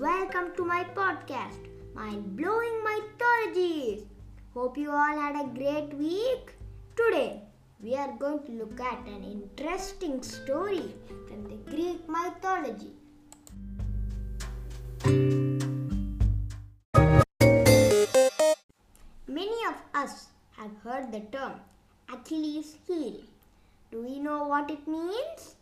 welcome to my podcast, Mind Blowing Mythologies. Hope you all had a great week. Today, we are going to look at an interesting story from the Greek mythology. Many of us have heard the term Achilles heel. Do we know what it means?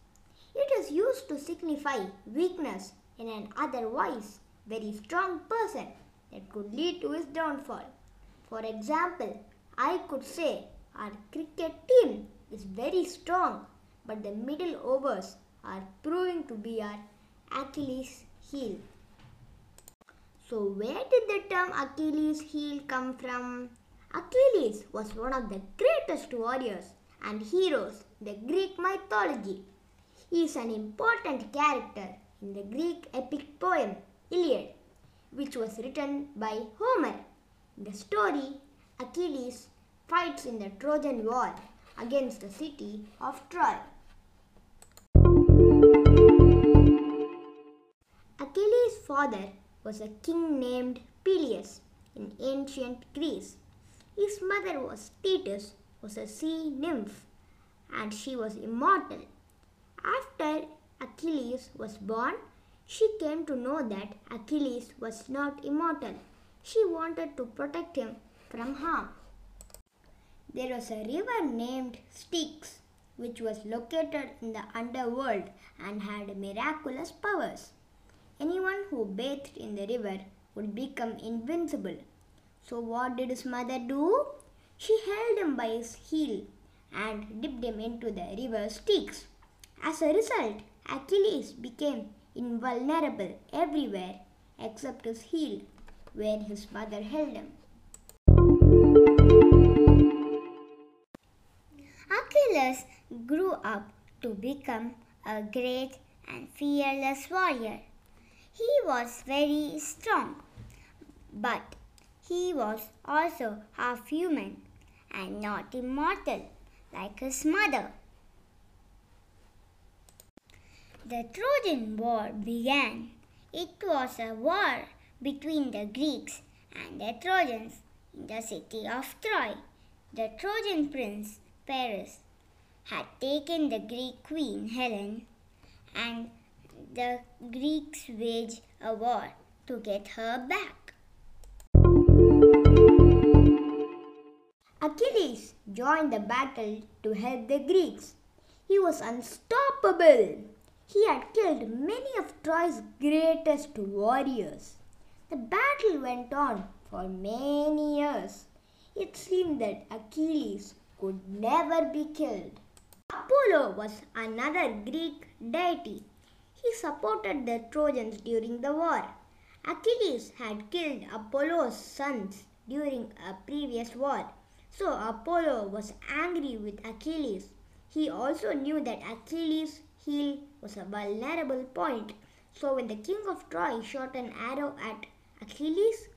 It is used to signify weakness in an otherwise very strong person that could lead to his downfall. For example, I could say our cricket team is very strong, but the middle overs are proving to be our Achilles heel. So, where did the term Achilles heel come from? Achilles was one of the greatest warriors and heroes in the Greek mythology. He is an important character in the Greek epic poem Iliad, which was written by Homer. In the story, Achilles fights in the Trojan War against the city of Troy. Achilles' father was a king named Peleus in ancient Greece. His mother was Thetis, was a sea nymph, and she was immortal. After Achilles was born, she came to know that Achilles was not immortal. She wanted to protect him from harm. There was a river named Styx, which was located in the underworld and had miraculous powers. Anyone who bathed in the river would become invincible. So, what did his mother do? She held him by his heel and dipped him into the river Styx. As a result, Achilles became invulnerable everywhere except his heel, where his mother held him. Achilles grew up to become a great and fearless warrior. He was very strong, but he was also half human and not immortal like his mother. The Trojan War began. It was a war between the Greeks and the Trojans in the city of Troy. The Trojan prince Paris had taken the Greek queen Helen and the Greeks waged a war to get her back. Achilles joined the battle to help the Greeks. He was unstoppable. He had killed many of Troy's greatest warriors. The battle went on for many years. It seemed that Achilles could never be killed. Apollo was another Greek deity. He supported the Trojans during the war. Achilles had killed Apollo's sons during a previous war. So Apollo was angry with Achilles. He also knew that Achilles' heel was a vulnerable point. So when the king of Troy shot an arrow at Achilles,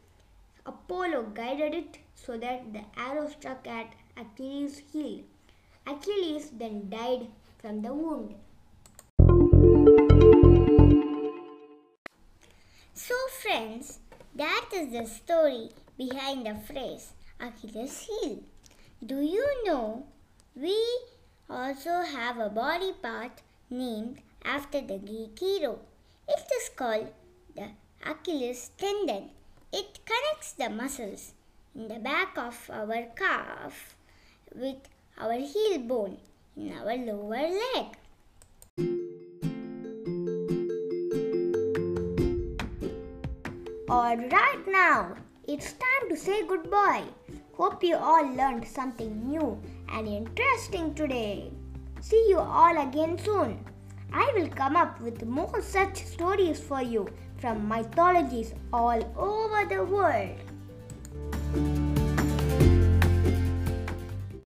Apollo guided it so that the arrow struck at Achilles' heel. Achilles then died from the wound. So, friends, that is the story behind the phrase Achilles' heel. Do you know we also have a body part named after the Greek hero? It is called the Achilles tendon. It connects the muscles in the back of our calf with our heel bone in our lower leg. Alright now, it's time to say goodbye. Hope you all learned something new and interesting today. See you all again soon. I will come up with more such stories for you from mythologies all over the world.